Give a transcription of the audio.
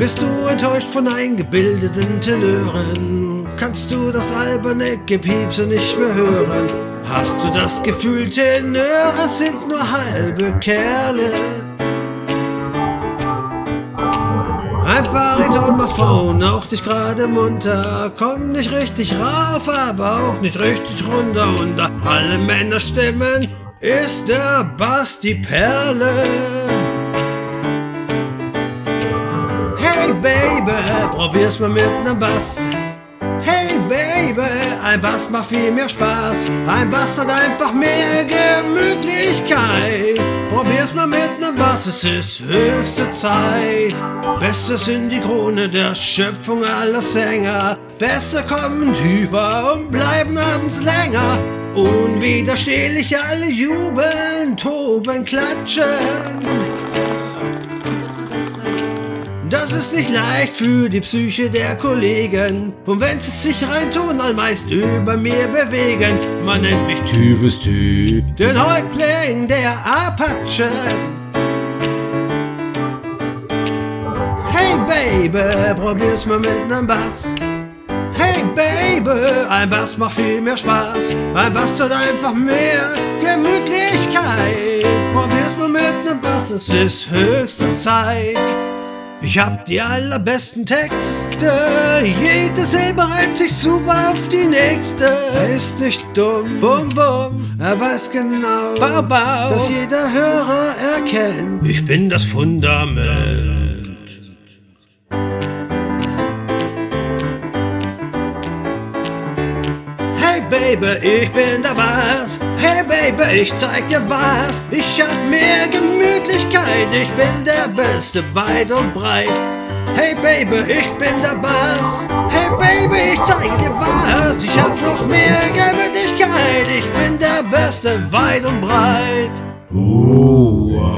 Bist du enttäuscht von eingebildeten Tenören? Kannst du das alberne Gepiepse nicht mehr hören? Hast du das Gefühl, Tenöre sind nur halbe Kerle? Ein Bariton macht Frauen auch nicht gerade munter, kommt nicht richtig rauf, aber auch nicht richtig runter. Unter alle Männerstimmen ist der Bass die Perle. Baby, probier's mal mit nem Bass. Hey Baby, ein Bass macht viel mehr Spaß. Ein Bass hat einfach mehr Gemütlichkeit. Probier's mal mit nem Bass, es ist höchste Zeit. Beste sind die Krone der Schöpfung aller Sänger. Besser kommen tiefer und bleiben abends länger. Unwiderstehlich alle jubeln, toben, klatschen. Das ist nicht leicht für die Psyche der Kollegen. Und wenn sie sich reintun, allmeist über mir bewegen. Man nennt mich Typhus T, den Häuptling der Apache. Hey Baby, probier's mal mit nem Bass. Hey Baby, ein Bass macht viel mehr Spaß. Ein Bass hat einfach mehr Gemütlichkeit. Probier's mal mit nem Bass, es ist höchste Zeit. Ich hab die allerbesten Texte, jede Silbe reimt sich super auf die nächste. Er ist nicht dumm, bum bum, er weiß genau, bau, bau, dass jeder Hörer erkennt. Ich bin das Fundament. Hey Baby, ich bin der Bass. Baby, ich zeig dir was. Ich hab mehr Gemütlichkeit. Ich bin der Beste, weit und breit. Hey Baby, ich bin der Bass. Hey Baby, ich zeige dir was. Ich hab noch mehr Gemütlichkeit. Ich bin der Beste, weit und breit. Oh.